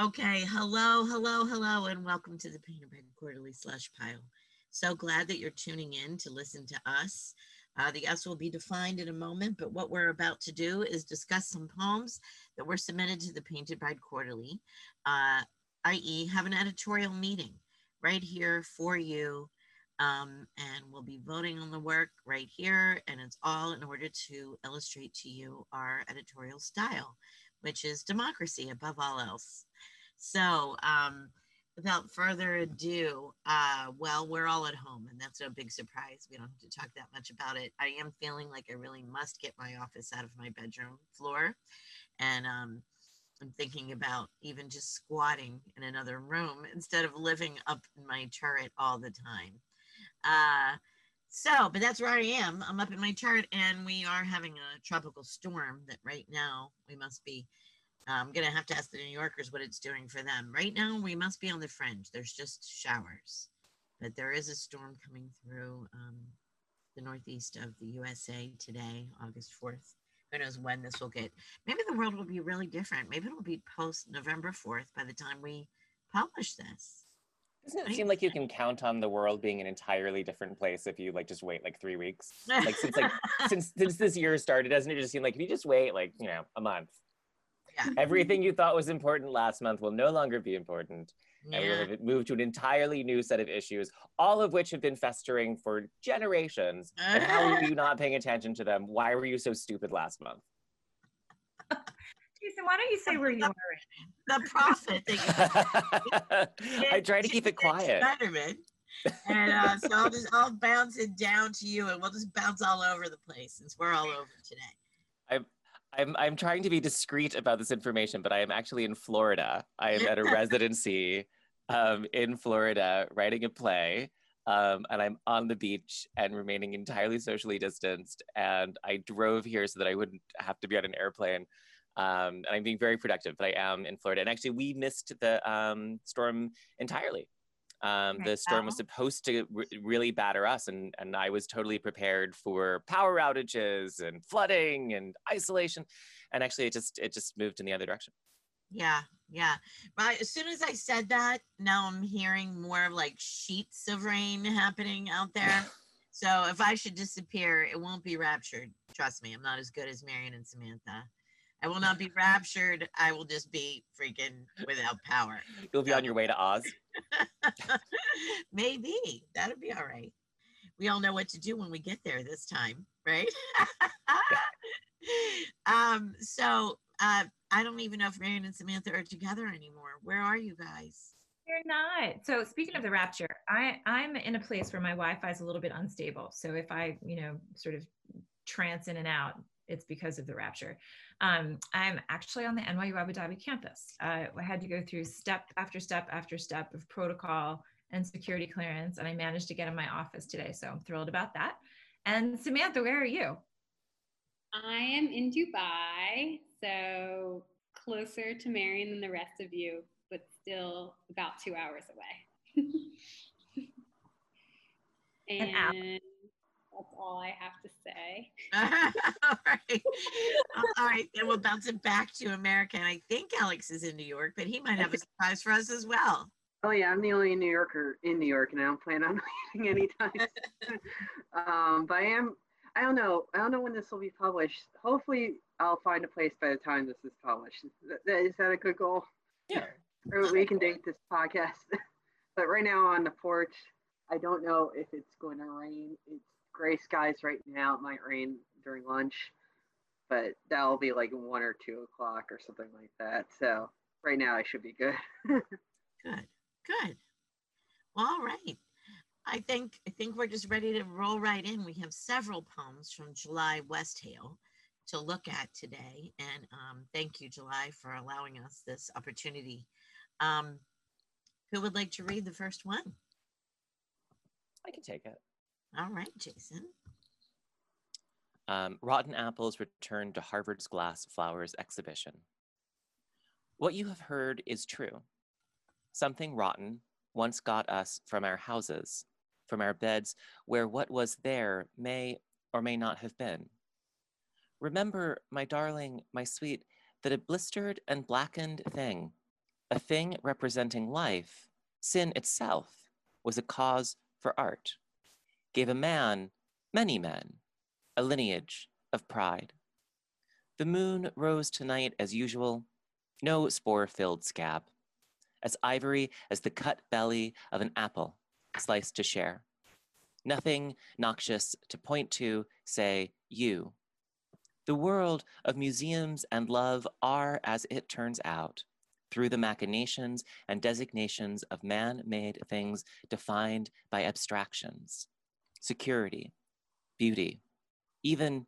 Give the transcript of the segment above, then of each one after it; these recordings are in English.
Okay, hello, hello, hello, and welcome to the Painted Bride Quarterly Slush Pile. So glad that you're tuning in to listen to us. Uh, the S will be defined in a moment, but what we're about to do is discuss some poems that were submitted to the Painted Bride Quarterly, uh, i.e., have an editorial meeting right here for you. Um, and we'll be voting on the work right here, and it's all in order to illustrate to you our editorial style, which is democracy above all else. So, um, without further ado, uh, well, we're all at home, and that's no big surprise. We don't have to talk that much about it. I am feeling like I really must get my office out of my bedroom floor, and um, I'm thinking about even just squatting in another room instead of living up in my turret all the time. Uh, so, but that's where I am. I'm up in my turret, and we are having a tropical storm that right now we must be I'm going to have to ask the New Yorkers what it's doing for them. Right now, we must be on the fringe. There's just showers, but there is a storm coming through um, the northeast of the USA today, August 4th. Who knows when this will get? Maybe the world will be really different. Maybe it'll be post November 4th by the time we publish this. Doesn't it seem like you can count on the world being an entirely different place if you like just wait like three weeks? Like since like since since this year started, doesn't it just seem like if you just wait like you know a month, yeah. Everything you thought was important last month will no longer be important. Yeah. And we will have moved to an entirely new set of issues, all of which have been festering for generations. and how are you not paying attention to them? Why were you so stupid last month? Jason, why don't you say where you are? The prophet. I try to keep it quiet. and uh, so I'll just I'll bounce it down to you, and we'll just bounce all over the place since we're all over today. I'm I'm trying to be discreet about this information, but I am actually in Florida. I am at a residency um, in Florida writing a play. Um, and I'm on the beach and remaining entirely socially distanced. And I drove here so that I wouldn't have to be on an airplane. Um, and I'm being very productive, but I am in Florida. And actually, we missed the um, storm entirely. Um, the storm was supposed to re- really batter us, and, and I was totally prepared for power outages and flooding and isolation. And actually, it just it just moved in the other direction. Yeah, yeah. But as soon as I said that, now I'm hearing more of like sheets of rain happening out there. so if I should disappear, it won't be raptured. Trust me, I'm not as good as Marion and Samantha. I will not be raptured. I will just be freaking without power. You'll be on your way to Oz. Maybe that'll be all right. We all know what to do when we get there this time, right? um, so uh, I don't even know if Marion and Samantha are together anymore. Where are you guys? They're not. So speaking of the rapture, I I'm in a place where my Wi-Fi is a little bit unstable. So if I, you know, sort of trance in and out, it's because of the rapture. Um, I'm actually on the NYU Abu Dhabi campus. Uh, I had to go through step after step after step of protocol and security clearance, and I managed to get in my office today. So I'm thrilled about that. And Samantha, where are you? I am in Dubai, so closer to Marion than the rest of you, but still about two hours away. and that's all I have to say. all right. all right. Then we'll bounce it back to America. And I think Alex is in New York, but he might have a surprise for us as well. Oh yeah, I'm the only New Yorker in New York, and I don't plan on leaving anytime. um, but I am. I don't know. I don't know when this will be published. Hopefully, I'll find a place by the time this is published. Is that a good goal? Yeah. Or we can date this podcast. but right now on the porch, I don't know if it's going to rain. It's gray skies right now. It might rain during lunch, but that'll be like one or two o'clock or something like that. So right now I should be good. good, good. Well, all right. I think I think we're just ready to roll right in. We have several poems from July Westhale to look at today, and um, thank you, July, for allowing us this opportunity. Um, who would like to read the first one? I can take it. All right, Jason. Um, rotten apples returned to Harvard's glass flowers exhibition. What you have heard is true. Something rotten once got us from our houses, from our beds, where what was there may or may not have been. Remember, my darling, my sweet, that a blistered and blackened thing a thing representing life, sin itself was a cause for art, gave a man, many men, a lineage of pride. The moon rose tonight as usual, no spore filled scab, as ivory as the cut belly of an apple sliced to share. Nothing noxious to point to, say, you. The world of museums and love are, as it turns out, through the machinations and designations of man made things defined by abstractions, security, beauty, even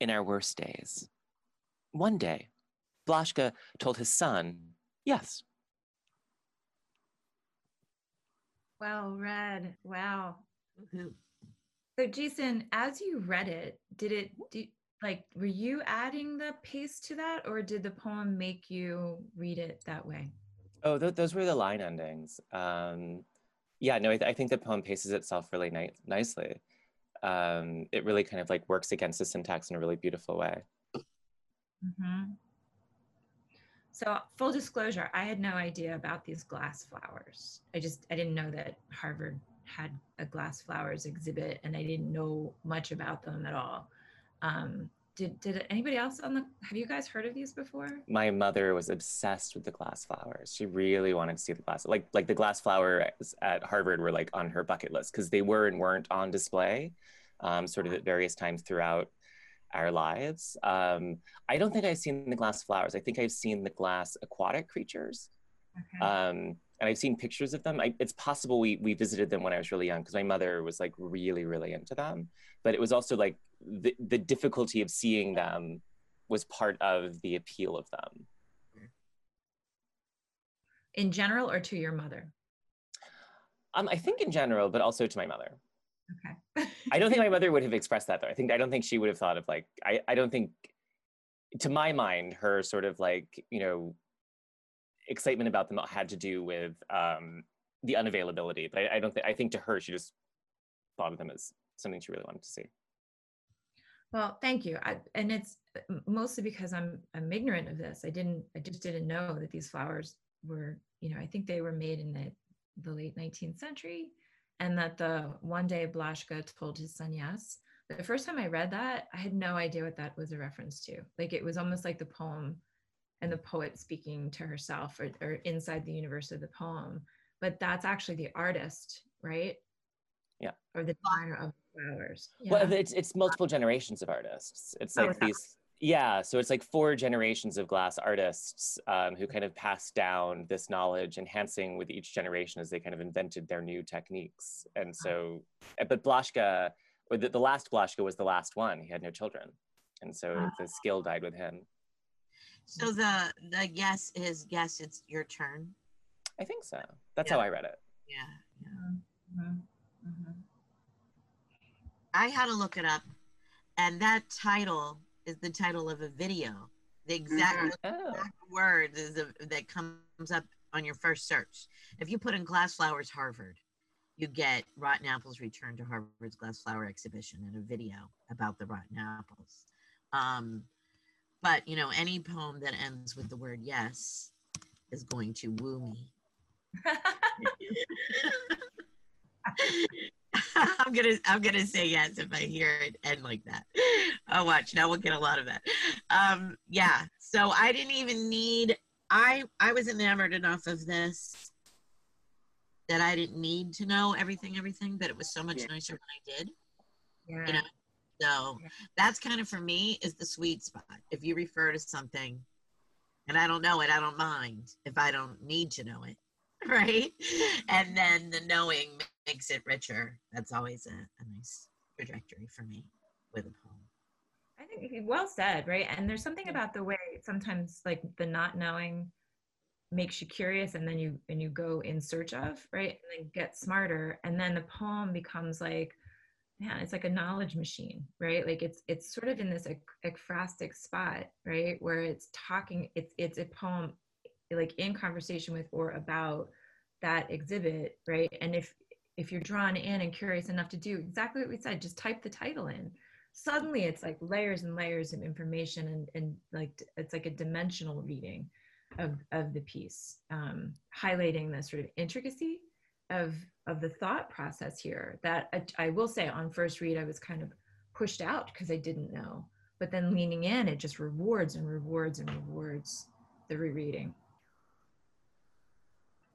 in our worst days. One day, Blaschka told his son, yes. Well read. Wow. So Jason, as you read it, did it do, like were you adding the pace to that or did the poem make you read it that way? Oh, th- those were the line endings. Um, yeah, no, I, th- I, think the poem paces itself really ni- nicely. Um, it really kind of like works against the syntax in a really beautiful way. Mm-hmm. So full disclosure, I had no idea about these glass flowers. I just I didn't know that Harvard had a glass flowers exhibit, and I didn't know much about them at all. Um, did did anybody else on the? Have you guys heard of these before? My mother was obsessed with the glass flowers. She really wanted to see the glass, like like the glass flowers at Harvard were like on her bucket list because they were and weren't on display, um, sort of at various times throughout our lives. Um, I don't think I've seen the glass flowers. I think I've seen the glass aquatic creatures. Okay. Um, and I've seen pictures of them. I, it's possible we we visited them when I was really young because my mother was like really really into them. But it was also like the the difficulty of seeing them was part of the appeal of them. In general, or to your mother? Um, I think in general, but also to my mother. Okay. I don't think my mother would have expressed that though. I think I don't think she would have thought of like I I don't think to my mind her sort of like you know excitement about them had to do with um, the unavailability. But I, I don't think I think to her she just thought of them as something she really wanted to see. Well, thank you. I, and it's mostly because I'm I'm ignorant of this. I didn't I just didn't know that these flowers were you know I think they were made in the the late 19th century and that the one day Blaschka told his son yes. The first time I read that, I had no idea what that was a reference to. Like it was almost like the poem and the poet speaking to herself or, or inside the universe of the poem. But that's actually the artist, right? Yeah. Or the designer of flowers. Yeah. Well, it's it's multiple generations of artists. It's oh, like oh, these yeah, so it's like four generations of glass artists um, who kind of passed down this knowledge, enhancing with each generation as they kind of invented their new techniques. And so, eh, but Blaschka, or the, the last Blaschka was the last one. He had no children, and so the skill died with him. So the the guess is yes it's your turn. I think so. That's yeah. how I read it. Yeah. yeah. Mm-hmm. Mm-hmm. I had to look it up, and that title is the title of a video. The exact, mm-hmm. oh. exact word is that comes up on your first search. If you put in glass flowers Harvard, you get Rotten Apples Return to Harvard's Glass Flower Exhibition and a video about the rotten apples. Um, but you know, any poem that ends with the word yes is going to woo me. I'm gonna I'm gonna say yes if I hear it end like that. Oh watch, now we'll get a lot of that. Um yeah. So I didn't even need I I was enamored enough of this that I didn't need to know everything, everything, but it was so much yeah. nicer when I did. Yeah. You know? So yeah. that's kind of for me is the sweet spot. If you refer to something and I don't know it, I don't mind if I don't need to know it. Right. And then the knowing makes it richer. That's always a, a nice trajectory for me with a poem. I think well said, right? And there's something about the way sometimes like the not knowing makes you curious and then you and you go in search of, right? And then get smarter. And then the poem becomes like, yeah, it's like a knowledge machine, right? Like it's it's sort of in this ekphrastic spot, right? Where it's talking, it's it's a poem like in conversation with or about that exhibit, right? And if if you're drawn in and curious enough to do exactly what we said, just type the title in. Suddenly it's like layers and layers of information and, and like it's like a dimensional reading. of, of the piece, um, highlighting the sort of intricacy of, of the thought process here that I, I will say on first read, I was kind of pushed out because I didn't know, but then leaning in, it just rewards and rewards and rewards the rereading.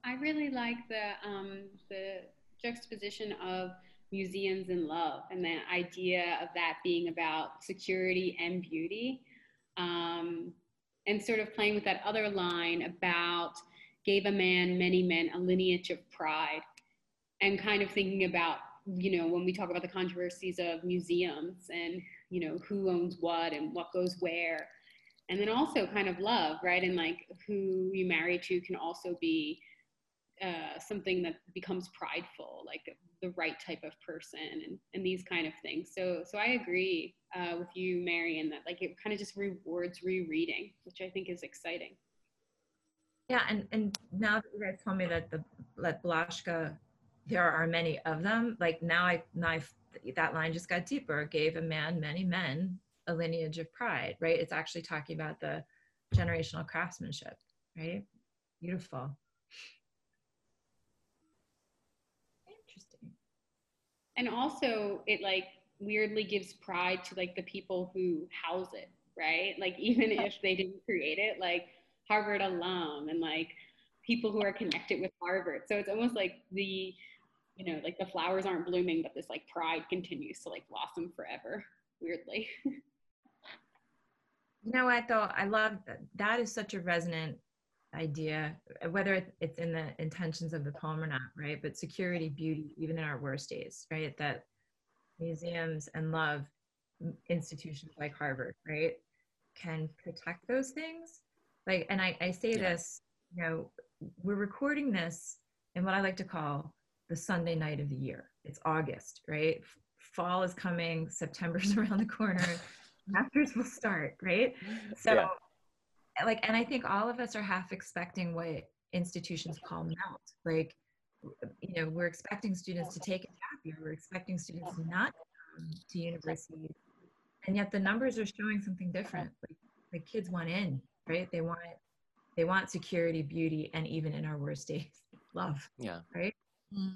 I really like the um, the juxtaposition of museums and love and the idea of that being about security and beauty um, and sort of playing with that other line about gave a man many men a lineage of pride and kind of thinking about you know when we talk about the controversies of museums and you know who owns what and what goes where. And then also kind of love right? And like who you marry to can also be uh, something that becomes prideful like the right type of person and, and these kind of things so so i agree uh, with you marion that like it kind of just rewards rereading which i think is exciting yeah and and now that you guys told me that the that Blaschka there are many of them. Like now I, now I, that line just got deeper, gave a man many men a lineage of pride, right? It's actually talking about the generational craftsmanship, right? Beautiful. Interesting. And also it like weirdly gives pride to like the people who house it, right? Like even if they didn't create it, like Harvard alum and like people who are connected with Harvard. So it's almost like the you know, like the flowers aren't blooming, but this like pride continues to like blossom forever, weirdly. you know what though? I love that. That is such a resonant idea, whether it's in the intentions of the poem or not, right? But security, beauty, even in our worst days, right? That museums and love institutions like Harvard, right, can protect those things. Like, and I, I say yeah. this, you know, we're recording this in what I like to call the Sunday night of the year. It's August, right? Fall is coming, September's around the corner, masters will start, right? Mm-hmm. So, yeah. Like, and I think all of us are half expecting what institutions call melt. Like, you know, we're expecting students to take a gap year, we're expecting students not to come to university, and yet the numbers are showing something different. Like, the kids want in, right? They want, they want security, beauty, and even in our worst days, love. Yeah. Right. Mm.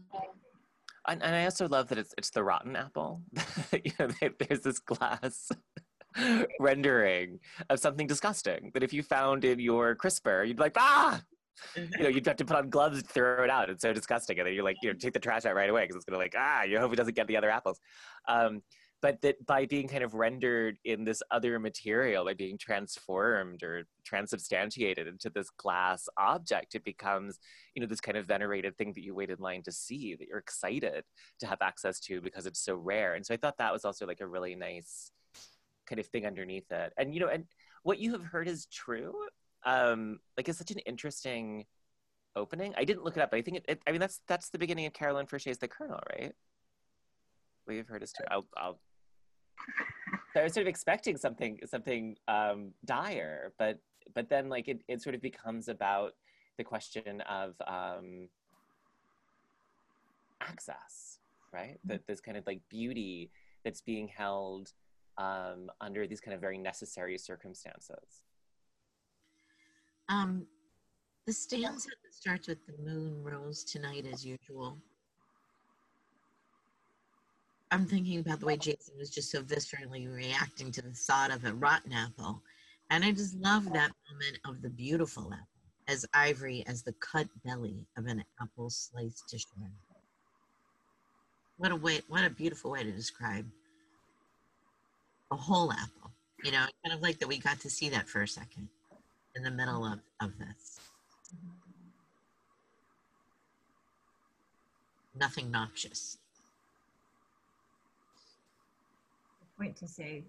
And, and, I also love that it's it's the rotten apple. you know, there's this glass rendering of something disgusting that if you found in your crisper, you'd be like, ah, you know, you'd have to put on gloves to throw it out. It's so disgusting, and then you're like, you know, take the trash out right away because it's gonna like, ah, you hope it doesn't get the other apples. Um, but that by being kind of rendered in this other material, by being transformed or transubstantiated into this glass object, it becomes, you know, this kind of venerated thing that you wait in line to see, that you're excited to have access to because it's so rare. And so I thought that was also like a really nice kind of thing underneath it. And, you know, and what you have heard is true. Um, like it's such an interesting opening. I didn't look it up, but I think it, it I mean, that's, that's the beginning of Caroline Forché's The Colonel, right? What you've heard is true. I'll, I'll so I was sort of expecting something something um, dire, but but then like it, it sort of becomes about the question of um, access, right? That this kind of like beauty that's being held um, under these kind of very necessary circumstances. Um, the stanza that starts with the moon rose tonight as usual I'm thinking about the way Jason was just so viscerally reacting to the thought of a rotten apple. And I just love that moment of the beautiful apple, as ivory as the cut belly of an apple sliced to shreds. What a way, what a beautiful way to describe a whole apple. You know, I kind of like that we got to see that for a second in the middle of, of this. Nothing noxious. point to say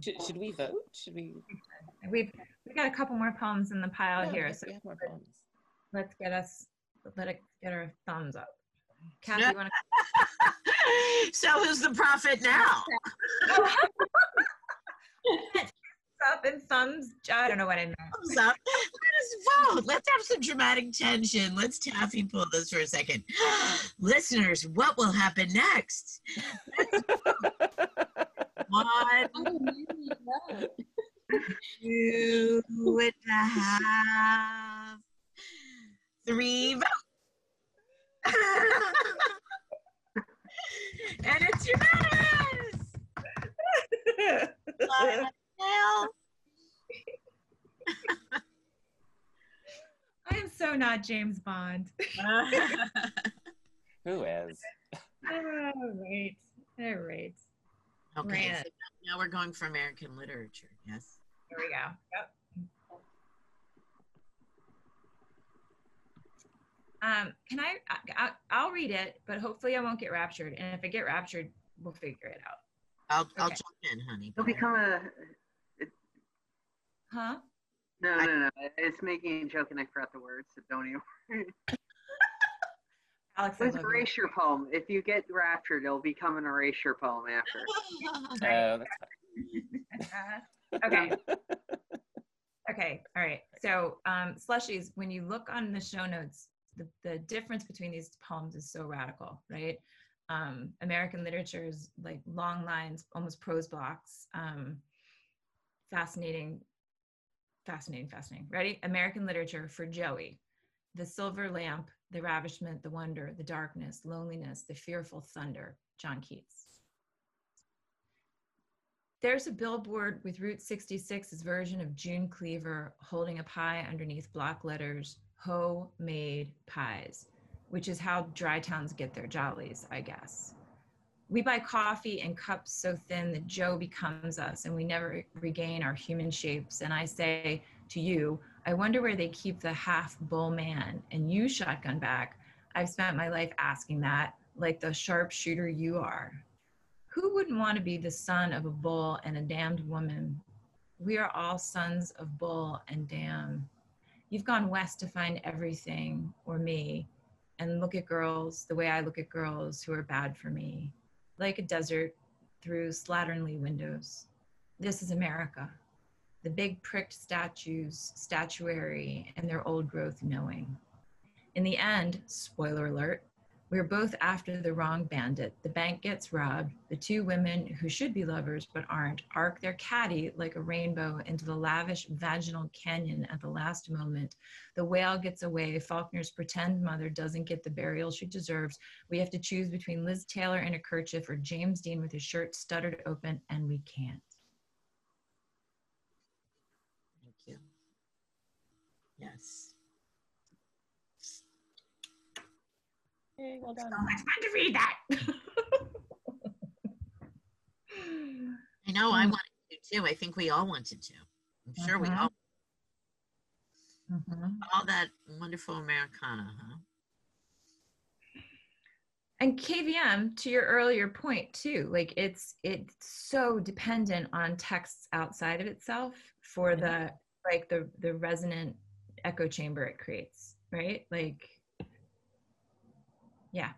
should, should we vote? Should we? We've we got a couple more poems in the pile yeah, here, so let's get us let it get our thumbs up. Kathy, you want to? so who's the prophet now? up and thumbs. I don't know what I meant. Thumbs up. Let us vote. Let's have some dramatic tension. Let's taffy pull this for a second. Listeners, what will happen next? One. two and a half, three votes. And it's unanimous. Laura Nail. I am so not James Bond. Who is? All right. All right. Okay, Grant. so now we're going for American literature. Yes. Here we go. Yep. Um, can I, I? I'll read it, but hopefully I won't get raptured. And if I get raptured, we'll figure it out. I'll, I'll jump in, honey. You'll become a. Huh? No, no, no. It's making a joke and I forgot the words, so don't even. Worry. Alex, I It's love you. erasure poem. If you get raptured, it'll become an erasure poem after. Oh, that's fine. okay. Okay. All right. So, um, slushies, when you look on the show notes, the, the difference between these poems is so radical, right? Um, American literature is like long lines, almost prose blocks. Um, fascinating, fascinating, fascinating. Ready? American literature for Joey. The silver lamp, the ravishment, the wonder, the darkness, loneliness, the fearful thunder. John Keats. There's a billboard with Route 66's version of June Cleaver holding a pie underneath block letters, homemade pies, which is how dry towns get their jollies, I guess. We buy coffee in cups so thin that Joe becomes us and we never regain our human shapes. And I say to you, I wonder where they keep the half bull man. And you shotgun back, I've spent my life asking that, like the sharpshooter you are. Who wouldn't want to be the son of a bull and a damned woman? We are all sons of bull and damn. You've gone west to find everything, or me, and look at girls the way I look at girls who are bad for me, like a desert through slatternly windows. This is America. The big pricked statues, statuary, and their old growth knowing. In the end, spoiler alert, we're both after the wrong bandit. The bank gets robbed. The two women who should be lovers but aren't arc their caddy like a rainbow into the lavish vaginal canyon at the last moment. The whale gets away. Faulkner's pretend mother doesn't get the burial she deserves. We have to choose between Liz Taylor in a kerchief or James Dean with his shirt stuttered open, and we can't. Thank you. Yes. Yay, well So much fun to read that. I know I Mm. wanted to too. I think we all wanted to. I'm sure we Mhm. all Mhm. all that wonderful Americana, huh? and kvm to your earlier point too like it's it's so dependent on texts outside of itself for the like the the resonant echo chamber it creates right like yeah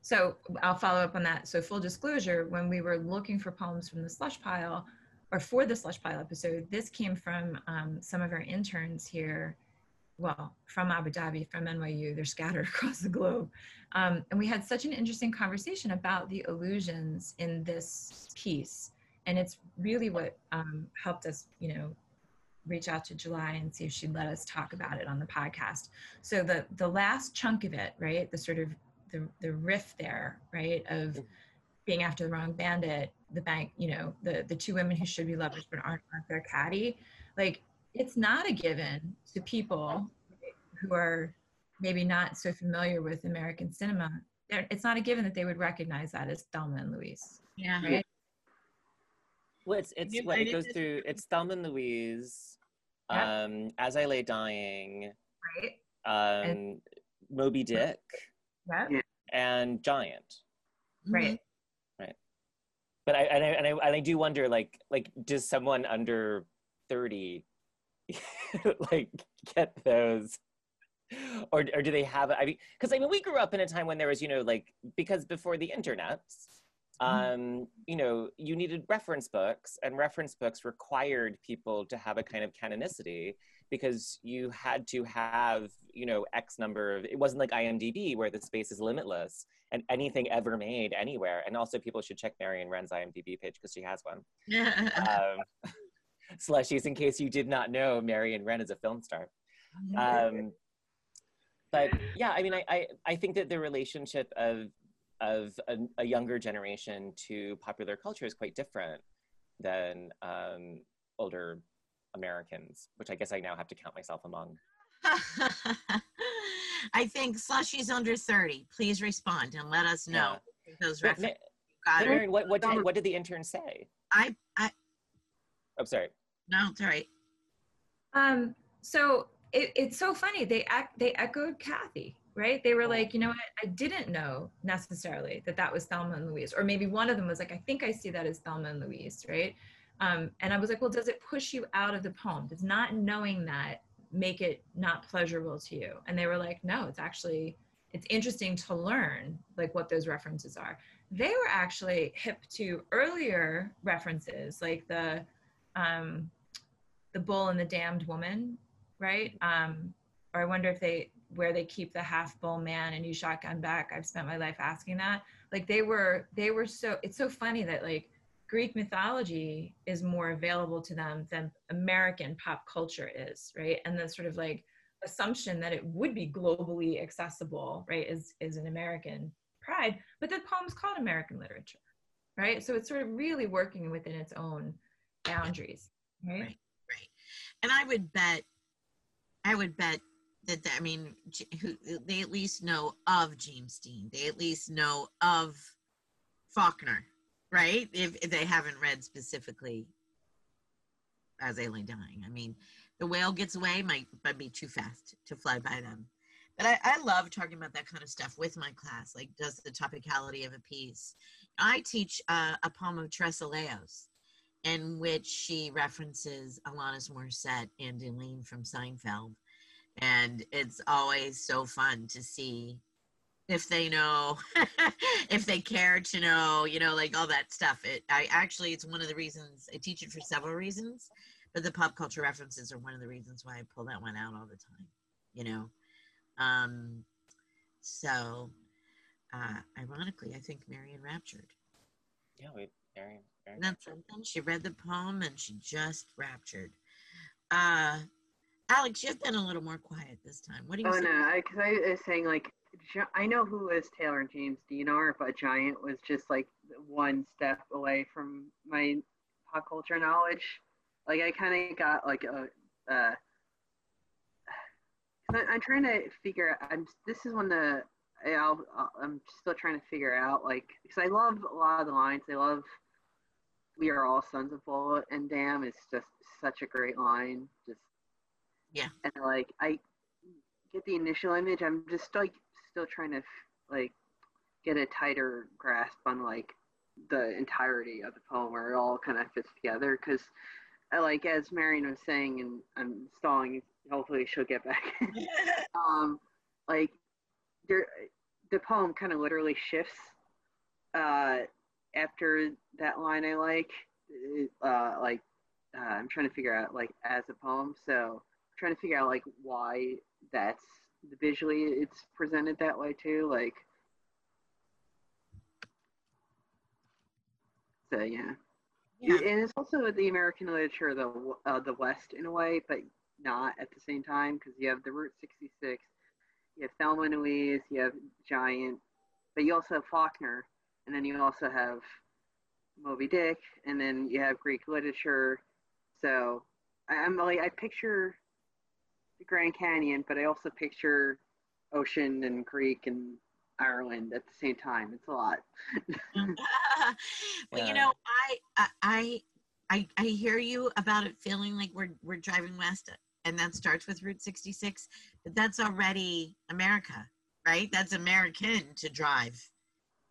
so i'll follow up on that so full disclosure when we were looking for poems from the slush pile or for the slush pile episode, this came from um, some of our interns here, well, from Abu Dhabi, from NYU. They're scattered across the globe. Um, and we had such an interesting conversation about the illusions in this piece. And it's really what um, helped us, you know, reach out to July and see if she'd let us talk about it on the podcast. So the the last chunk of it, right, the sort of the the riff there, right, of mm-hmm. being after the wrong bandit, the bank, you know, the the two women who should be lovers but aren't, aren't their caddy. Like it's not a given to people who are maybe not so familiar with American cinema. They're, it's not a given that they would recognize that as Thelma and Louise. Yeah. Right? Well, it's it's what it goes through. It's Thelma and Louise, Um, As I Lay Dying, Right. um, Moby Dick, Yeah. Yeah. and Giant. Right. Right. But I and I, and I and I do wonder, like, like does someone under thirty, like, get those? Or, or do they have I mean because I mean we grew up in a time when there was you know like because before the internet um you know you needed reference books and reference books required people to have a kind of canonicity because you had to have you know x number of it wasn't like imdb where the space is limitless and anything ever made anywhere. And also people should check marion wrenn's imdb page because she has one. Um, slushies in case you did not know marion wrenn is a film star. Um, but yeah i mean I, I i think that the relationship of of a, a younger generation to popular culture is quite different than um, older Americans, which I guess I now have to count myself among. I think Slushy's under 30. Please respond and let us know Yeah. those But references. Ma- what, what, did, what did the intern say? I, I, I'm sorry. no, it's all right. Um, so it, it's so funny. They act, they echoed Kathy, right? They were like, you know what? I didn't know necessarily that that was Thelma and Louise, or maybe one of them was like, I think I see that as Thelma and Louise, right? Um, and I was like, well, does it push you out of the poem? Does not knowing that make it not pleasurable to you? And they were like, no, it's actually it's interesting to learn like what those references are. They were actually hip to earlier references, like the um, the bull and the damned woman, right? Um, or I wonder if they where they keep the half bull man and you shotgun back. I've spent my life asking that. Like they were they were so it's so funny that like Greek mythology is more available to them than American pop culture is, right? And the sort of like assumption that it would be globally accessible, right, is is an American pride. But the poem's called American literature, right? So it's sort of really working within its own boundaries, right? Right. Right. And I would bet, I would bet that, the- I mean, who, they at least know of James Dean. They at least know of Faulkner, right? If, if they haven't read specifically As I Lay Dying. I mean, The Whale Gets Away might, might be too fast to fly by them. But I, I love talking about that kind of stuff with my class, like does the topicality of a piece. I teach uh, a poem of Teresa Leo's in which she references Alanis Morissette and Elaine from Seinfeld. And it's always so fun to see if they know, if they care to know, you know, like all that stuff. It, I actually, it's one of the reasons I teach it for several reasons, but the pop culture references are one of the reasons why I pull that one out all the time, you know. Um, so, uh, ironically, I think Marion raptured. Yeah, we Marion. Marion Isn't something? She read the poem and she just raptured. Uh, Alex, you've been a little more quiet this time. What do you Oh say? no, because I, was saying like I know who is Taylor and James Dean are, but Giant was just like one step away from my pop culture knowledge. Like I kind of got like a. Uh, I, I'm trying to figure. out I'm. This is when the. I'll, I'll, I'm still trying to figure out like because I love a lot of the lines. I love. We are all sons of Bullet and damn, it's just such a great line. Just Yeah. and like I get the initial image. I'm just like still trying to like get a tighter grasp on like the entirety of the poem where it all kind of fits together. Because like as Marion was saying, and I'm stalling. Hopefully she'll get back. um, like there, the poem kind of literally shifts uh, after that line. I like, uh, like uh, I'm trying to figure out like as a poem. So trying to figure out like why that's visually it's presented that way too. Like, so yeah. Yeah. And it's also the American literature of the uh, the West in a way, but not at the same time because you have the Route 66, you have Thelma and Louise, you have Giant, but you also have Faulkner, and then you also have Moby Dick, and then you have Greek literature. So I, I'm like I picture the Grand Canyon, but I also picture ocean and creek and Ireland at the same time. It's a lot. well, Yeah. you know, I, I, I, I, I hear you about it feeling like we're we're driving west, and that starts with Route 66, but that's already America, right? That's American to drive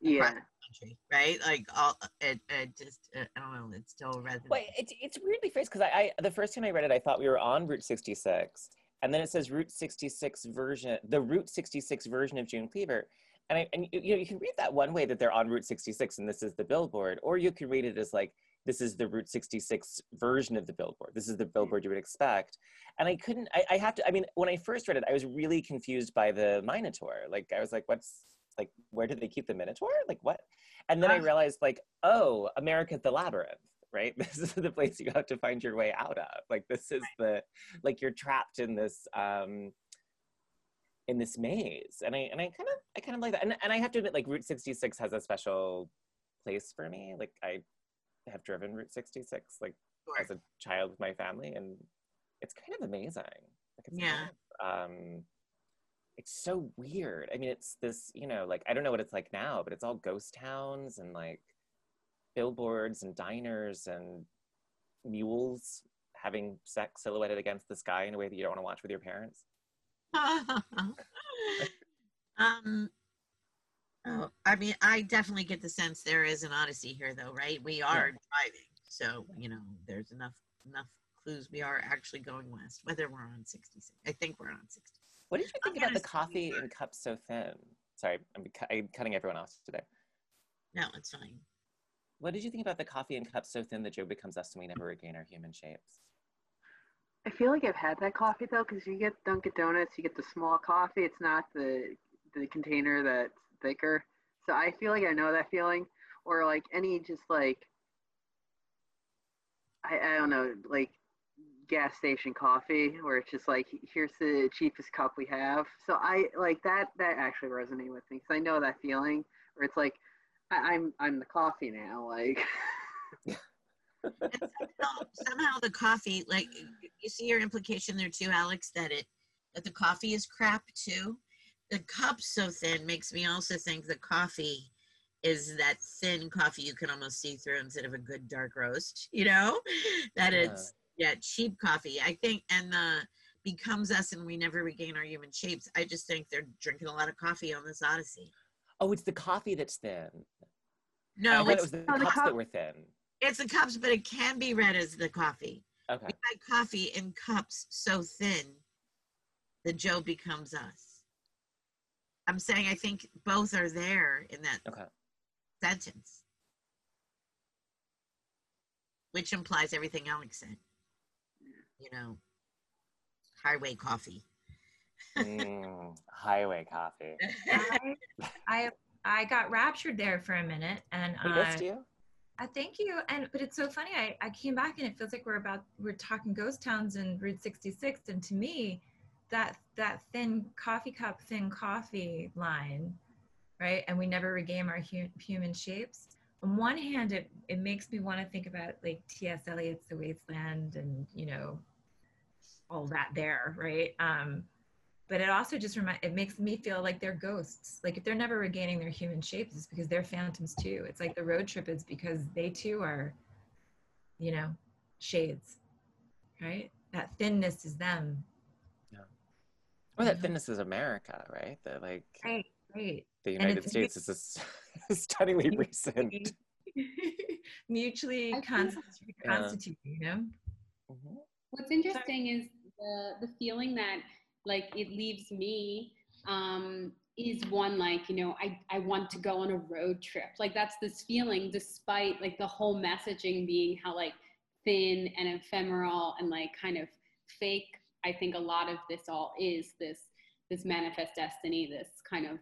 Yeah. country, right? Like all it, it just uh, I don't know, it's still resident. Well, it's it's weirdly phrased because I, I the first time I read it, I thought we were on Route 66, and then it says Route 66 version, the Route 66 version of June Cleaver, and I and you you know you can read that one way that they're on Route 66 and this is the billboard, or you can read it as like this is the Route 66 version of the billboard. This is the billboard you would expect. And I couldn't, I, I have to, I mean, when I first read it, I was really confused by the Minotaur. Like, I was like, what's, like, where did they keep the Minotaur? Like, what? And then I ah. realized, like, oh, America's the labyrinth, right? This is the place you have to find your way out of. Like, this is the, like, you're trapped in this, um, in this maze. And I, and I kind of, I kind of like that. And, and I have to admit, like, Route 66 has a special place for me. Like, I, have driven Route 66 like sure. as a child with my family, and it's kind of amazing. Like it's yeah. Kind of, um, it's so weird. I mean, it's this, you know, like I don't know what it's like now, but it's all ghost towns and like billboards and diners and mules having sex silhouetted against the sky in a way that you don't want to watch with your parents. um, Oh, I mean, I definitely get the sense there is an odyssey here, though, right? We are yeah. driving, so you know, there's enough enough clues. We are actually going west, whether we're on 66. I think we're on 60. What did you think about the coffee in cups so thin? Sorry, I'm, I'm cutting everyone off today. No, it's fine. What did you think about the coffee in cups so thin that Joe becomes us and we never regain our human shapes? I feel like I've had that coffee though, because you get Dunkin' Donuts, you get the small coffee. It's not the the container that's thicker. So I feel like I know that feeling. Or like any just like I, I don't know, like gas station coffee where it's just like here's the cheapest cup we have. So I like that that actually resonated with me because I know that feeling where it's like I, am I'm, I'm the coffee now. Like somehow, somehow the coffee like you see your implication there too, Alex, that it that the coffee is crap too the cup so thin makes me also think the coffee is that thin coffee you can almost see through instead of a good dark roast, you know? That yeah. it's yeah, cheap coffee. I think and the becomes us and we never regain our human shapes. I just think they're drinking a lot of coffee on this odyssey. Oh, it's the coffee that's thin. No, it was the cups cup, that were thin. It's the cups, but it can be read as the coffee. Okay. We had coffee in cups so thin that Joe becomes us. I'm saying I think both are there in that okay. sentence, which implies everything Alex said. You know, highway coffee. mm, highway coffee. I, I, I got raptured there for a minute, and I missed you. I thank you. And but it's so funny. I, I came back and it feels like we're about we're talking ghost towns and Route 66, and to me, that that thin coffee cup thin coffee line right and we never regain our hu- human shapes on one hand it, it makes me want to think about like ts eliot's the wasteland and you know all that there right um but it also just remind it makes me feel like they're ghosts like if they're never regaining their human shapes it's because they're phantoms too it's like the road trip is because they too are you know shades right that thinness is them yeah well, that thinness is America, right? That like right, right. The United States is a stunningly recent. mutually constituted, yeah. you know. Mm-hmm. What's interesting is the the feeling that like it leaves me um, is one like you know I I want to go on a road trip. Like that's this feeling, despite like the whole messaging being how like thin and ephemeral and like kind of fake I think a lot of this all is this this manifest destiny, this kind of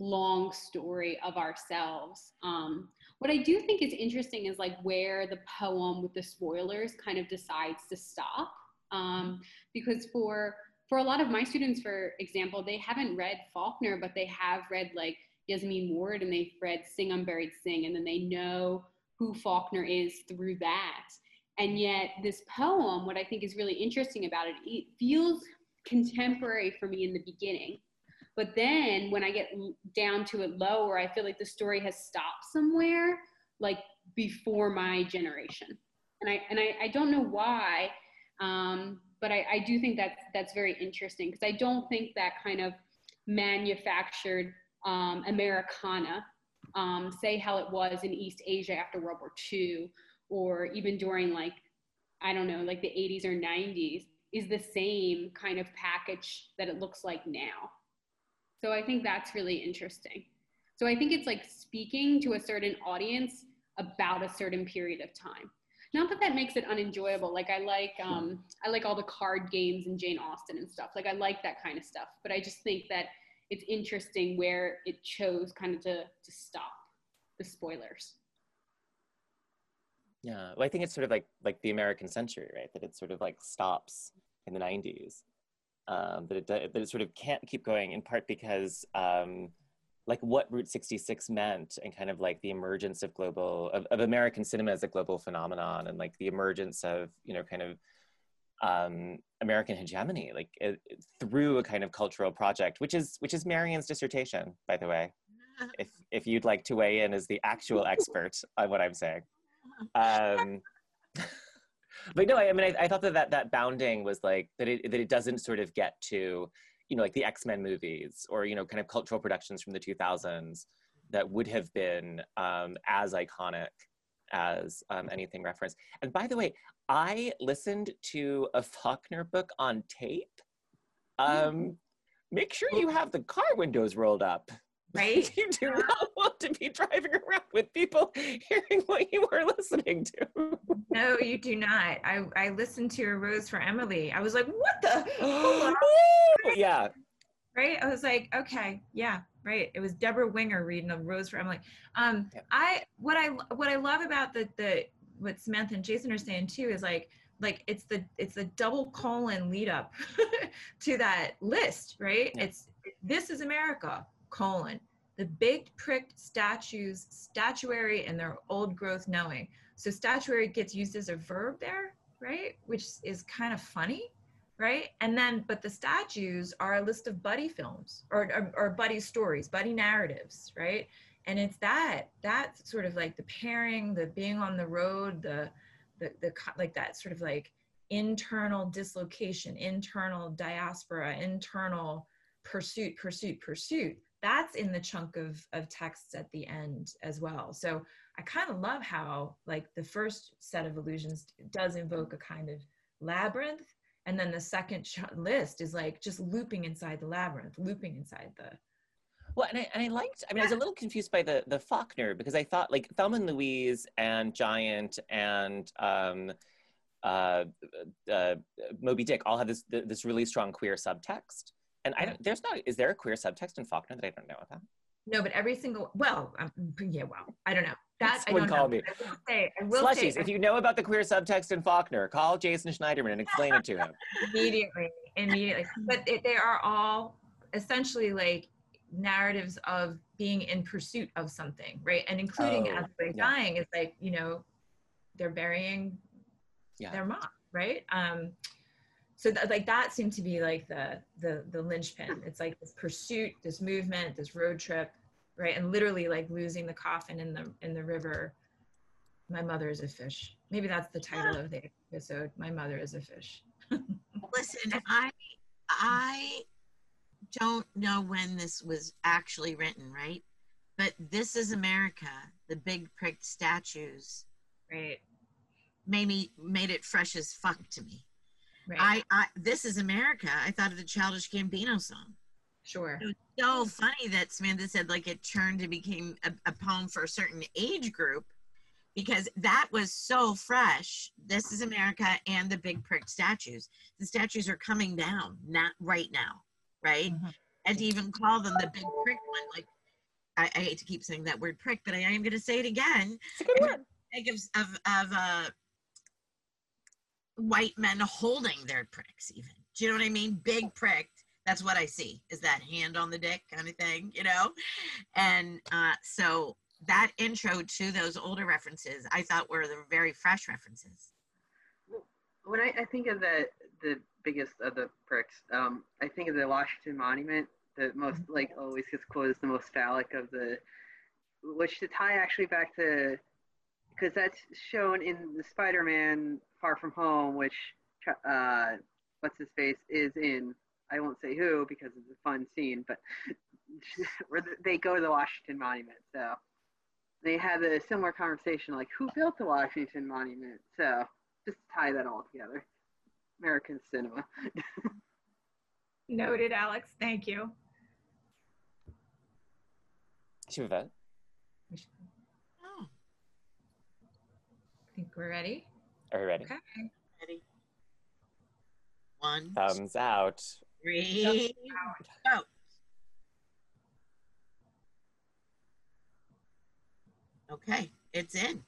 long story of ourselves. Um, what I do think is interesting is like where the poem with the spoilers kind of decides to stop, um, because for for a lot of my students, for example, they haven't read Faulkner, but they have read like Jesmyn Ward and they've read Sing Unburied Sing, and then they know who Faulkner is through that. And yet, this poem, what I think is really interesting about it, it feels contemporary for me in the beginning. But then when I get down to it lower, I feel like the story has stopped somewhere, like before my generation. And I, and I, I don't know why, um, but I, I do think that that's very interesting because I don't think that kind of manufactured um, Americana, um, say how it was in East Asia after World War II, or even during like i don't know like the 80s or 90s is the same kind of package that it looks like now so i think that's really interesting so i think it's like speaking to a certain audience about a certain period of time. Not that that makes it unenjoyable. Like I like um, I like all the card games and Jane Austen and stuff. Like I like that kind of stuff. But I just think that it's interesting where it chose kind of to to stop the spoilers. Yeah, well, I think it's sort of like like the American century, right? That it sort of like stops in the '90s. Um, that it that it sort of can't keep going in part because um, like what Route 66 meant and kind of like the emergence of global of, of American cinema as a global phenomenon and like the emergence of you know kind of um, American hegemony like it, through a kind of cultural project, which is which is Marion's dissertation, by the way. If if you'd like to weigh in as the actual expert on what I'm saying. Um, but no, I, I mean, I, I, thought that, that that bounding was like that it that it doesn't sort of get to, you know, like the X Men movies or you know, kind of cultural productions from the 2000s that would have been um, as iconic as um, anything referenced. And by the way, I listened to a Faulkner book on tape. Um, make sure you have the car windows rolled up right? you do not want to be driving around with people hearing what you are listening to. No, you do not. I, I listened to a Rose for Emily. I was like, what the? yeah. Right. I was like, okay, yeah, right. It was Debra Winger reading a Rose for Emily. Um, yeah. I what I what I love about the the what Samantha and Jason are saying too is like like it's the it's the double colon lead up to that list, right? Yeah. It's this is America colon the big pricked statues, statuary, and their old growth knowing. So statuary gets used as a verb there, right? Which is kind of funny, right? And then, but the statues are a list of buddy films or, or, or buddy stories, buddy narratives, right? And it's that, that sort of like the pairing, the being on the road, the, the, the like that sort of like internal dislocation, internal diaspora, internal pursuit, pursuit, pursuit that's in the chunk of of texts at the end as well so i kind of love how like the first set of illusions does invoke a kind of labyrinth and then the second list is like just looping inside the labyrinth looping inside the well, and I, and I liked, I mean, I was a little confused by the, the Faulkner because I thought like Thelma and Louise and Giant and um, uh, uh, Moby Dick all have this, this really strong queer subtext. And I don't, there's not, is there a queer subtext in Faulkner that I don't know about? No, but every single, well, um, yeah, well, I don't know. That I don't call know. me. I will say, I will Slushies, say, if you know about the queer subtext in Faulkner, call Jason Schneiderman and explain it to him. Immediately, immediately. But it, they are all essentially like narratives of being in pursuit of something, right? And including oh, as they're yeah. dying is like, you know, they're burying yeah. their mom, right? Um, so like that seemed to be like the the the linchpin. It's like this pursuit this movement this road trip right? And literally like losing the coffin in the in the river. My mother is a fish. Maybe that's the title of the episode. My mother is a fish. Listen i i don't know when this was actually written right? But this is america the big pricked statues right. made me made it fresh as fuck to me Right. I, I this is America. I thought of the Childish Gambino song. Sure. It was so funny that Samantha said like it turned and became a, a poem for a certain age group because that was so fresh. This is America and the big prick statues. The statues are coming down, not right now, right? Mm-hmm. And to even call them the big prick one, like I, I, hate to keep saying that word prick, but I am going to say it again. It's a good one. Of of, of uh, white men holding their pricks even. Do you know what i mean? Big pricked. That's what i see is that hand on the dick kind of thing you know? And uh, so that intro to those older references i thought were the very fresh references. When i, I think of the the biggest of the pricks um, i think of the washington monument the most mm-hmm. like always gets quoted as the most phallic of the which to tie actually back to because that's shown in the spider-man Far From Home, which uh, what's his face is in. I won't say who because it's a fun scene, but where they go to the Washington Monument. So they have a similar conversation, like who built the Washington Monument. So just tie that all together. American cinema. Noted, Alex. Thank you. Should we vote? Think we're ready. Are we ready? Okay. Ready? One, Thumbs out. three, go. Okay, it's in.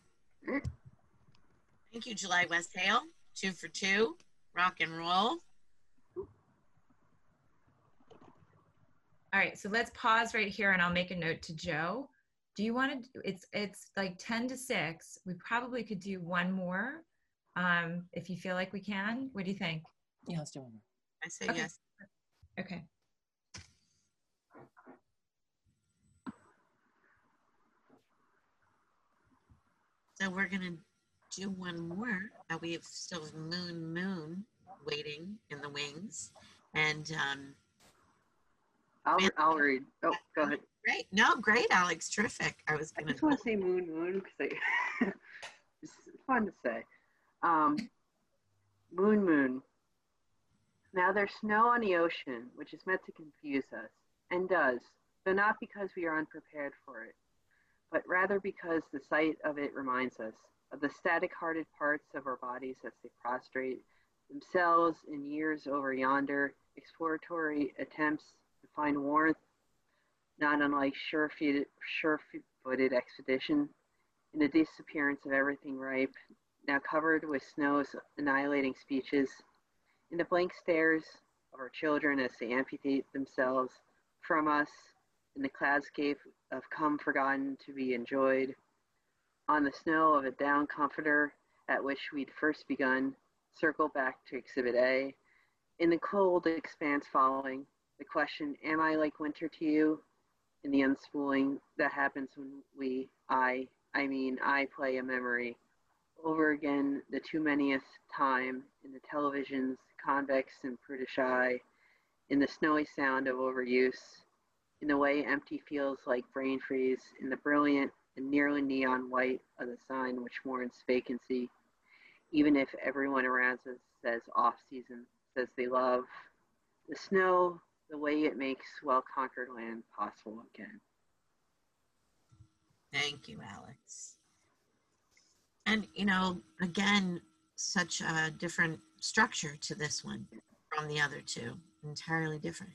Thank you, July Westhale. Two for two. Rock and roll. All right, so let's pause right here and I'll make a note to Joe. Do you want to, it's, it's like 10 to 6. We probably could do one more um, if you feel like we can. What do you think? Yeah, let's do one more. I say Okay. yes. Okay. So we're gonna do one more. Uh, we have still Moon Moon waiting in the wings. And um, I'll, I'll read. Oh, go ahead. Great. No, great, Alex. Terrific. I was I gonna just want to say moon, moon, because I, it's fun to say. Um, moon, moon. Now there's snow on the ocean, which is meant to confuse us, and does, though not because we are unprepared for it, but rather because the sight of it reminds us of the static-hearted parts of our bodies as they prostrate themselves in years over yonder exploratory attempts to find warmth not unlike sure-footed, sure-footed expedition in the disappearance of everything ripe, now covered with snow's annihilating speeches, in the blank stares of our children as they amputate themselves from us in the cloudscape of come forgotten to be enjoyed, on the snow of a down comforter at which we'd first begun, circle back to Exhibit A, in the cold expanse following, the question, Am I like winter to you? In the unspooling that happens when we, I, I mean, I play a memory over again the too manyth time in the television's convex and prudish eye, in the snowy sound of overuse, in the way empty feels like brain freeze, in the brilliant and nearly neon white of the sign which mourns vacancy, even if everyone around us says off season, says they love the snow, the way it makes well conquered land possible again. Thank you, Alex. And, you know, again, such a different structure to this one from the other two, entirely different.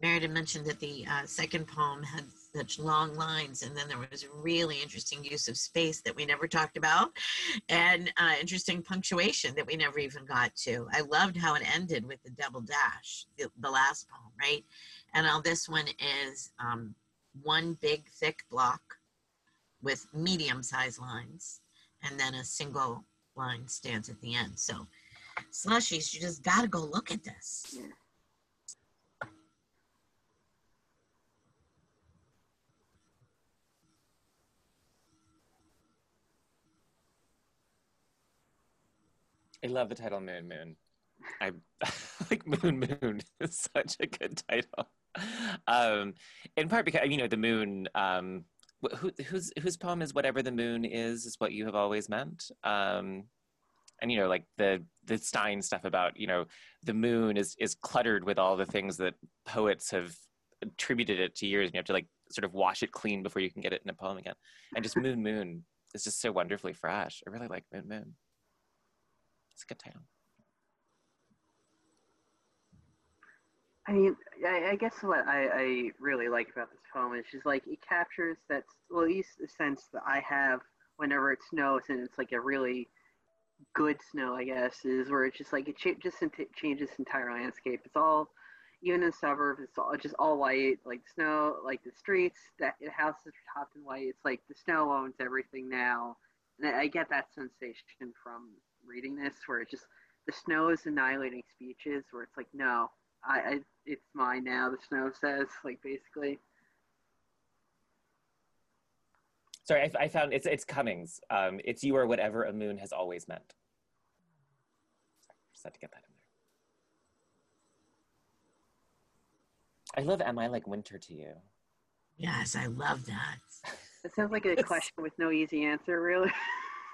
Meredith mentioned that the uh, second poem had such long lines, and then there was a really interesting use of space that we never talked about, and uh, interesting punctuation that we never even got to. I loved how it ended with the double dash, the, the last poem, right? And all this one is um, one big thick block with medium sized lines, and then a single line stands at the end. So, slushies, you just got to go look at this. Yeah. I love the title Moon Moon. I like Moon Moon is such a good title. Um, in part because you know the moon. Um, who, whose whose poem is whatever the moon is is what you have always meant. Um, and you know like the the Stein stuff about you know the moon is is cluttered with all the things that poets have attributed it to years, and you have to like sort of wash it clean before you can get it in a poem again. And just Moon Moon is just so wonderfully fresh. I really like Moon Moon. It's a good title. I mean, I, I guess what I, I really like about this poem is just like it captures that, well, at least the sense that I have whenever it snows and it's like a really good snow, I guess, is where it's just like it just int- changes entire landscape. It's all, even in the suburbs, it's all just all white, like snow, like the streets, that the houses are topped in white. It's like the snow owns everything now, and I, I get that sensation from reading this, where it just the snow is annihilating speeches, where it's like, no, I, I it's mine now. The snow says, like basically. Sorry, I, I found it's it's Cummings. Um, it's you or whatever a moon has always meant. Sorry, just had to get that in there. I love "Am I like winter to you?" Yes, I love that. It sounds like a It's- question with no easy answer, really.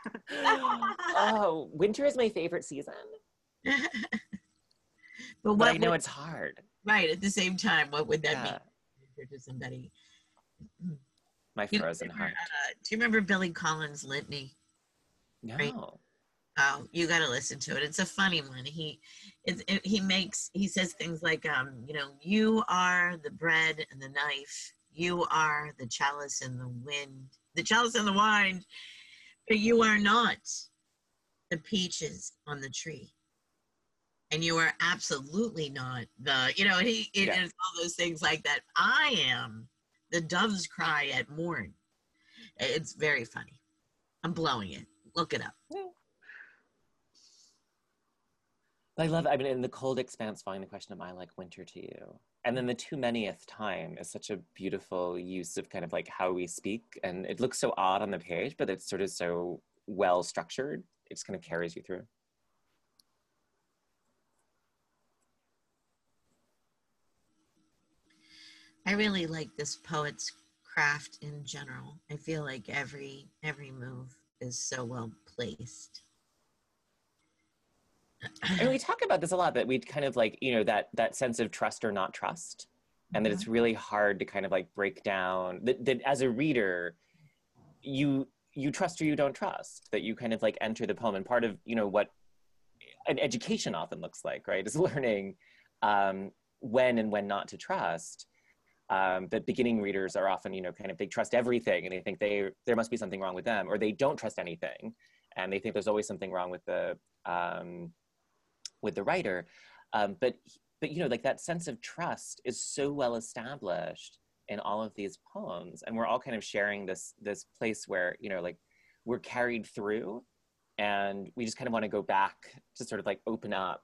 oh, winter is my favorite season, but but what I know would- it's hard. right at the same time, what would that Yeah, mean to somebody? my frozen remember, heart. uh, do you remember Billy Collins' litany? No. Right. Oh, you got to listen to it. It's a funny one. He, it, it, he makes he says things like, um, you know, you are the bread and the knife. You are the chalice and the wind, the chalice and the wine, but you are not the peaches on the tree. And you are absolutely not the, you know, he it Yeah. is all those things like that. I am the dove's cry at morn. It's very funny. I'm blowing it. Look it up. I love, I mean, in the cold expanse, following the question, am I like winter to you? And then mm. the too manyth time is such a beautiful use of kind of like how we speak. And it looks so odd on the page, but it's sort of so well structured. It just kind of carries you through. I really like this poet's craft in general. I feel like every every move is so well placed. And we talk about this a lot that we kind of like you know that that sense of trust or not trust and that it's really hard to kind of like break down that, that as a reader you you trust or you don't trust that you kind of like enter the poem. And part of you know what an education often looks like right is learning um, when and when not to trust um, that beginning readers are often you know kind of they trust everything and they think they there must be something wrong with them or they don't trust anything and they think there's always something wrong with the um, with the writer. Um, but but you know like that sense of trust is so well established in all of these poems. And we're all kind of sharing this this place where you know like we're carried through and we just kind of want to go back to sort of like open up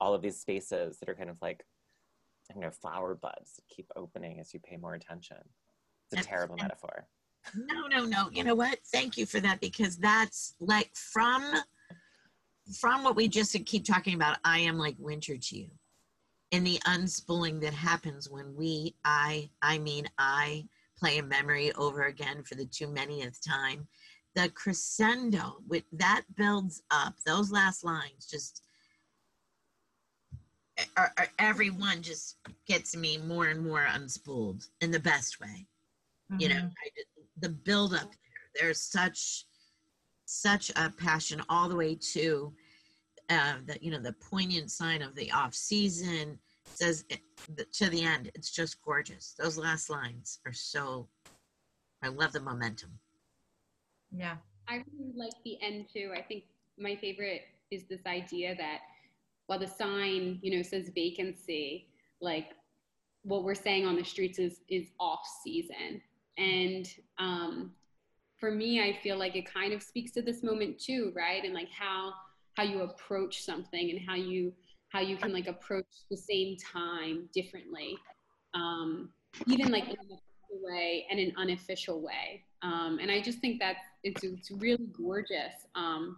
all of these spaces that are kind of like I don't know flower buds that keep opening as you pay more attention. It's a terrible metaphor. No, no, no. You know what? Thank you for that because that's like from from what we just keep talking about. I am like winter to you, in the unspooling that happens when we, I, I mean, I play a memory over again for the too manyth time. The crescendo with that builds up. Those last lines just. Are, are, everyone just gets me more and more unspooled in the best way you know Mhm. I, the build up there there's such such a passion all the way to uh the you know the poignant sign of the off season says it, the, to the end it's just gorgeous those last lines are so i love the momentum yeah I really like the end too. I think my favorite is this idea that while the sign, you know, says vacancy, like what we're saying on the streets is is off season. And um, for me, I feel like it kind of speaks to this moment too, right? And like how how you approach something and how you how you can like approach the same time differently, um, even like in official way and an unofficial way. Um, and I just think that it's it's really gorgeous um,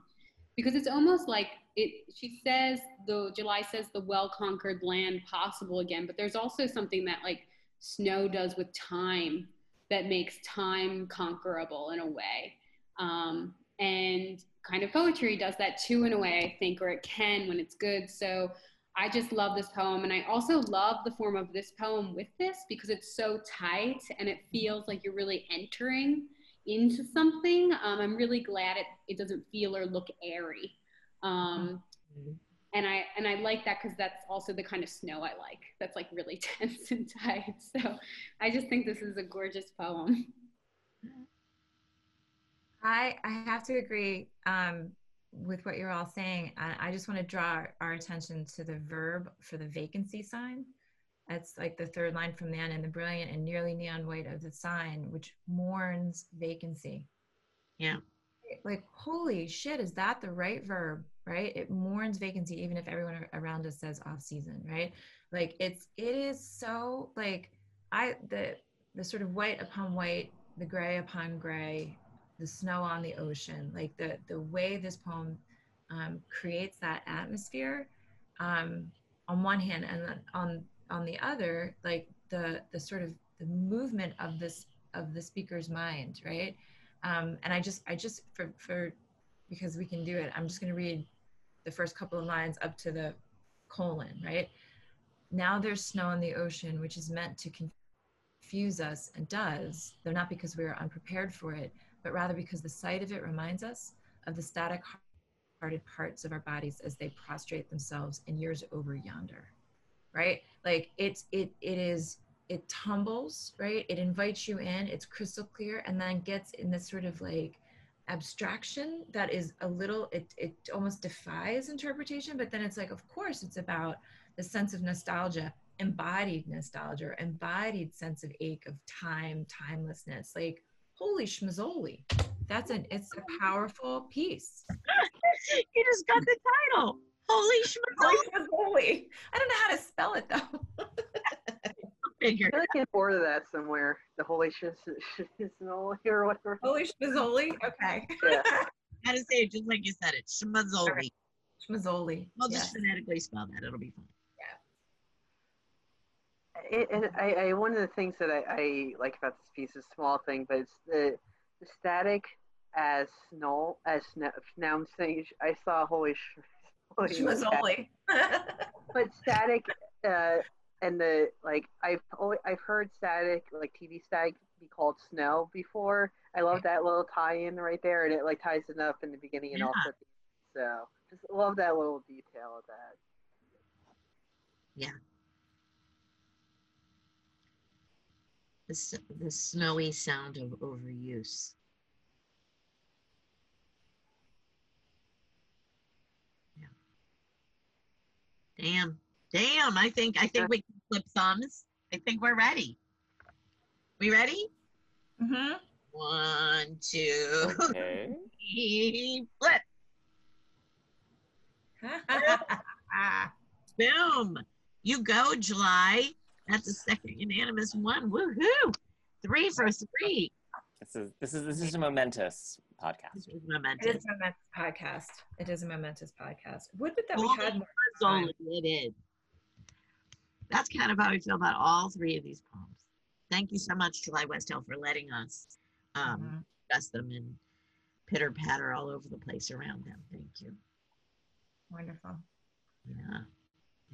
because it's almost like it. She says the July says the well conquered land possible again, but there's also something that like snow does with time that makes time conquerable in a way. Um, and kind of poetry does that too in a way, I think, or it can when it's good. So I just love this poem. And I also love the form of this poem with this because it's so tight and it feels like you're really entering into something. Um, I'm really glad it, it doesn't feel or look airy. Um, and I and I like that because that's also the kind of snow I like. That's like really tense and tight. So I just think this is a gorgeous poem. I I have to agree um, with what you're all saying. I, I just want to draw our attention to the verb for the vacancy sign. That's like the third line from the end, and the brilliant and nearly neon white of the sign, which mourns vacancy. Yeah. Like, holy shit, is that the right verb? Right? It mourns vacancy, even if everyone around us says off season, right? Like, it's it is so like I the the sort of white upon white, the gray upon gray, the snow on the ocean like the the way this poem um, creates that atmosphere um, on one hand and on on the other like the the sort of the movement of this of the speaker's mind right um, and i just i just for for because we can do it i'm just going to read the first couple of lines up to the colon right now there's snow in the ocean which is meant to confuse us and does though not because we are unprepared for it but rather because the sight of it reminds us of the static hearted parts of our bodies as they prostrate themselves in years over yonder. Right? Like it's it it is it tumbles, right? It invites you in, it's crystal clear, and then gets in this sort of like abstraction that is a little it it almost defies interpretation but then it's like of course it's about the sense of nostalgia embodied nostalgia embodied sense of ache of time timelessness. Like holy schmazzoli that's an it's a powerful piece. You just got the title. Holy schmazzoli i don't know how to spell it though figure I feel like I boarded that somewhere. The holy shiznoli or whatever. holy schmazzoli okay Yeah. how to say it just like you said it schmazzoli Alright. schmazzoli we'll yes. just phonetically spell that it'll be fine It, and I, I, one of the things that I, I like about this piece is a small thing, but it's the, the static as snow as sn- now I'm saying I saw holy sh- holy schmazzoli but static uh, and the like I've only I've heard static like TV static be called snow before. I love that little tie-in right there, and it like ties it up in the beginning and Yeah. also. the. So just love that little detail of that. the, s- the snowy sound of overuse yeah damn damn i think i think we can flip thumbs. I think we're ready. We ready? Hmm one two Okay. three flip. Boom. You go july. That's a second unanimous one. Woohoo. Three for three. This is this is this is a momentous podcast. this was It momentous is a momentous podcast. It is a momentous podcast. Would it that we had more That's all it is. That's kind of how I feel about all three of these poems. Thank you so much, July Westhale, for letting us um, Mhm. discuss them and pitter patter all over the place around them. Thank you. Wonderful. Yeah.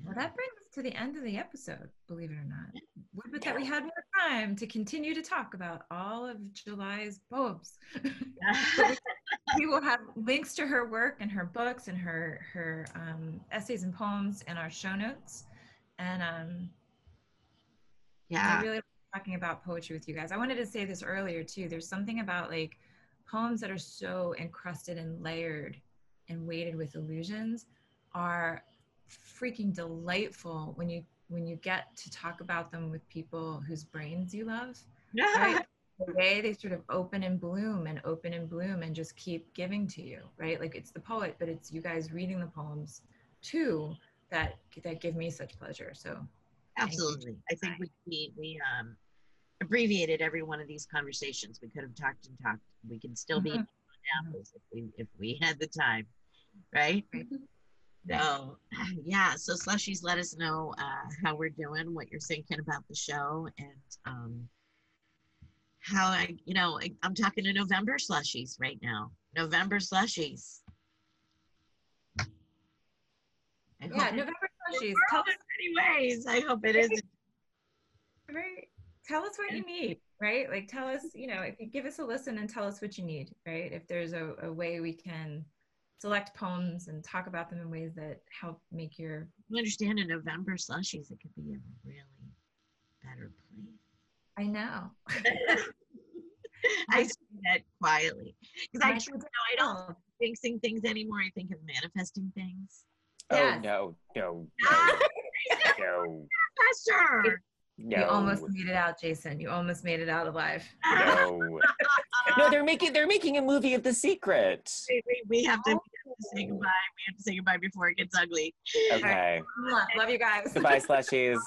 Well, that brings us to the end of the episode, believe it or not. Would it that we had more time to continue to talk about all of July's poems. we will have links to her work and her books and her her um, essays and poems in our show notes. And um, yeah. I really like talking about poetry with you guys. I wanted to say this earlier too. There's something about like poems that are so encrusted and layered and weighted with illusions are freaking delightful when you when you get to talk about them with people whose brains you love. Right? the way they sort of open and bloom and open and bloom and just keep giving to you, right? Like it's the poet, but it's you guys reading the poems too that that give me such pleasure. So Absolutely. I think we, we, we um, abbreviated every one of these conversations. We could have talked and talked. We could still be Mhm. on apples if we, if we had the time, right? Right. So, yeah. So Slushies, let us know uh, how we're doing, what you're thinking about the show, and um, how I, you know, I, I'm talking to November Slushies right now. November Slushies. I yeah, November slushies. Tell us, in many ways. I hope it is. right? Tell us what you need, right? Like tell us, you know, if you give us a listen and tell us what you need, right? If there's a, a way we can select poems and talk about them in ways that help make your You understand in November slushies, it could be a really better place. I know. I say that quietly because I, no, I don't think things anymore. I think of manifesting things. Yes. Oh no, no, Ah, no, Professor. no, You almost made it out, Jason. You almost made it out alive. no. No, they're making they're making a movie of The Secret. we, we, we have to, we have to say goodbye. We have to say goodbye before it gets ugly. Okay. Mwah. Love you guys. Goodbye, slushies.